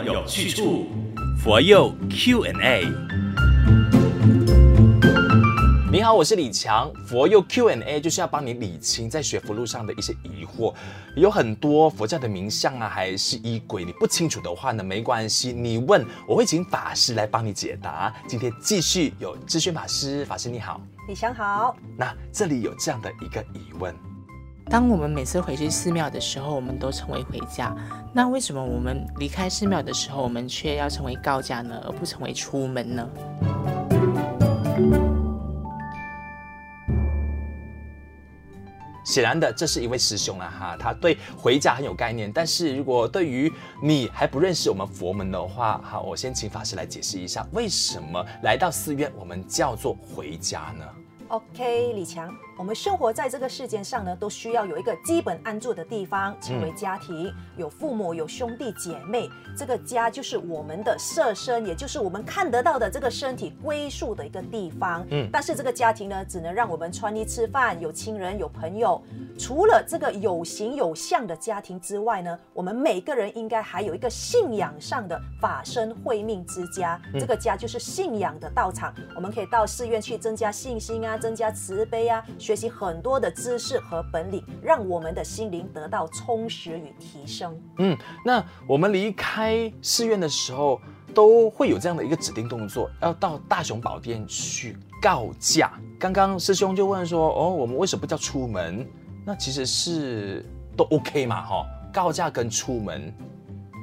有去处，佛佑 Q&A。你好，我是李强。佛佑 Q&A 就是要帮你理清在学佛路上的一些疑惑，有很多佛教的名相啊，还是仪轨，你不清楚的话呢，没关系，你问我会请法师来帮你解答。今天继续有智轩法师，法师你好，李强好。那这里有这样的一个疑问。当我们每次回去寺庙的时候，我们都称为回家。那为什么我们离开寺庙的时候，我们却要成为告假呢，而不成为出门呢？显然的，这是一位师兄啊哈，他对回家很有概念。但是如果对于你还不认识我们佛门的话，哈，我先请法师来解释一下，为什么来到寺院我们叫做回家呢？OK，李强，我们生活在这个世界上呢，都需要有一个基本安住的地方，成为家庭。嗯、有父母，有兄弟姐妹，这个家就是我们的色身，也就是我们看得到的这个身体归宿的一个地方。嗯，但是这个家庭呢，只能让我们穿衣吃饭，有亲人，有朋友。除了这个有形有相的家庭之外呢，我们每个人应该还有一个信仰上的法身慧命之家。嗯、这个家就是信仰的道场，我们可以到寺院去增加信心啊。增加慈悲啊，学习很多的知识和本领，让我们的心灵得到充实与提升。嗯，那我们离开寺院的时候，都会有这样的一个指定动作，要到大雄宝殿去告假。刚刚师兄就问说，哦，我们为什么不叫出门？那其实是都 OK 嘛，哈，告假跟出门。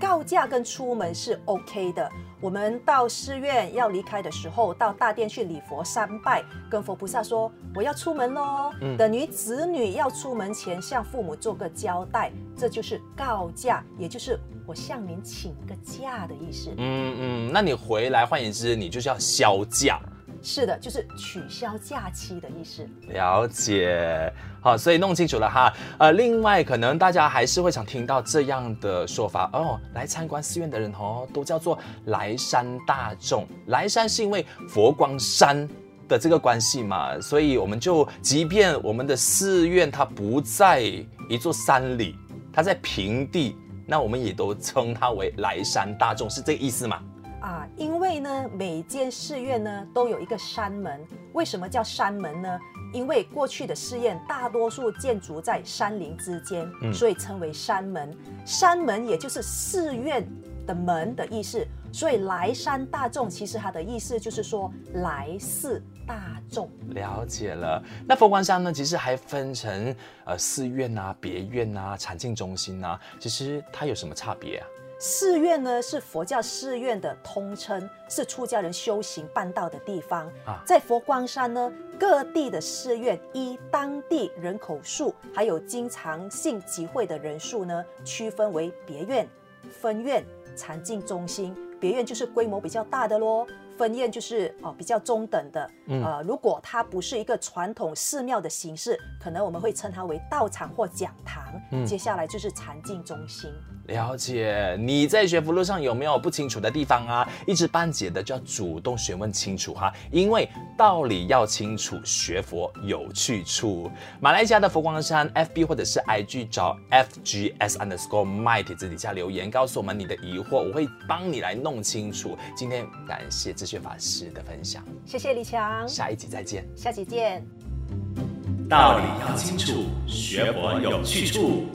告假跟出门是 OK 的。我们到寺院要离开的时候，到大殿去礼佛三拜，跟佛菩萨说我要出门喽。嗯、等于子女要出门前向父母做个交代，这就是告假，也就是我向您请个假的意思。嗯嗯，那你回来，换言之，你就是要销假。是的，就是取消假期的意思。了解，好，所以弄清楚了哈。呃，另外可能大家还是会想听到这样的说法哦，来参观寺院的人哦，都叫做来山大众。来山是因为佛光山的这个关系嘛，所以我们就，即便我们的寺院它不在一座山里，它在平地，那我们也都称它为来山大众，是这个意思吗？啊，因为呢，每间寺院呢都有一个山门。为什么叫山门呢？因为过去的寺院大多数建筑在山林之间，嗯、所以称为山门。山门也就是寺院的门的意思。所以来山大众其实它的意思就是说来寺大众。了解了。那佛光山呢，其实还分成呃寺院啊、别院啊、禅境中心啊，其实它有什么差别啊？寺院呢是佛教寺院的通称，是出家人修行办道的地方。啊，在佛光山呢，各地的寺院依当地人口数，还有经常性集会的人数呢，区分为别院、分院、禅净中心。别院就是规模比较大的喽。分宴就是哦比较中等的，嗯、呃，如果它不是一个传统寺庙的形式，可能我们会称它为道场或讲堂。嗯、接下来就是禅境中心。了解，你在学佛路上有没有不清楚的地方啊？一知半解的就要主动询问清楚哈，因为道理要清楚，学佛有去处。马来西亚的佛光山 FB 或者是 IG 找 FGS underscore might 字底下留言，告诉我们你的疑惑，我会帮你来弄清楚。今天感谢智轩法师的分享，谢谢李强，下一集再见，下集见。道理要清楚，学佛有去处，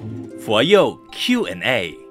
佛佑 Q&A。